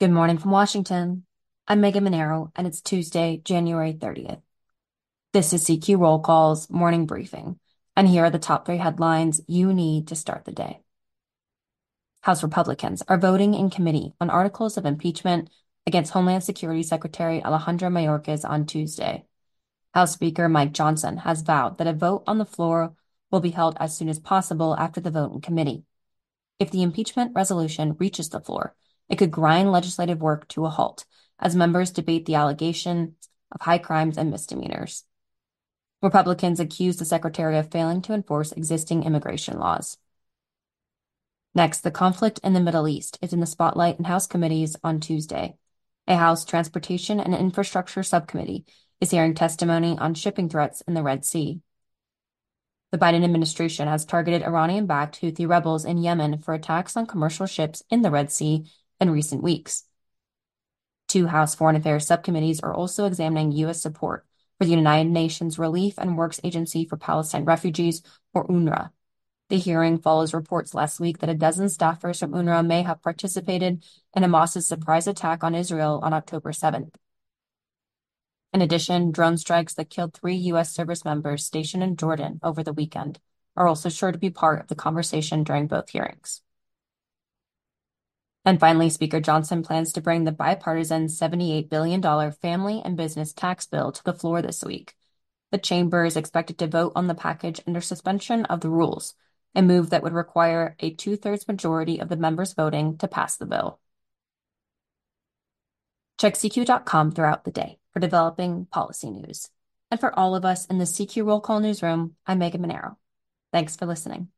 Good morning from Washington. I'm Megan Mineiro, and it's Tuesday, January 30th. This is CQ Roll Call's morning briefing, and here are the top three headlines you need to start the day. House Republicans are voting in committee on articles of impeachment against Homeland Security Secretary Alejandro Mayorkas on Tuesday. House Speaker Mike Johnson has vowed that a vote on the floor will be held as soon as possible after the vote in committee. If the impeachment resolution reaches the floor, it could grind legislative work to a halt as members debate the allegation of high crimes and misdemeanors. Republicans accuse the Secretary of failing to enforce existing immigration laws. Next, the conflict in the Middle East is in the spotlight in House committees on Tuesday. A House Transportation and Infrastructure Subcommittee is hearing testimony on shipping threats in the Red Sea. The Biden administration has targeted Iranian backed Houthi rebels in Yemen for attacks on commercial ships in the Red Sea in recent weeks. Two House Foreign Affairs subcommittees are also examining U.S. support for the United Nations Relief and Works Agency for Palestine Refugees, or UNRWA. The hearing follows reports last week that a dozen staffers from UNRWA may have participated in Hamas's surprise attack on Israel on October 7th. In addition, drone strikes that killed three U.S. service members stationed in Jordan over the weekend are also sure to be part of the conversation during both hearings. And finally, Speaker Johnson plans to bring the bipartisan $78 billion family and business tax bill to the floor this week. The chamber is expected to vote on the package under suspension of the rules, a move that would require a two thirds majority of the members voting to pass the bill. Check CQ.com throughout the day for developing policy news. And for all of us in the CQ Roll Call newsroom, I'm Megan Mineiro. Thanks for listening.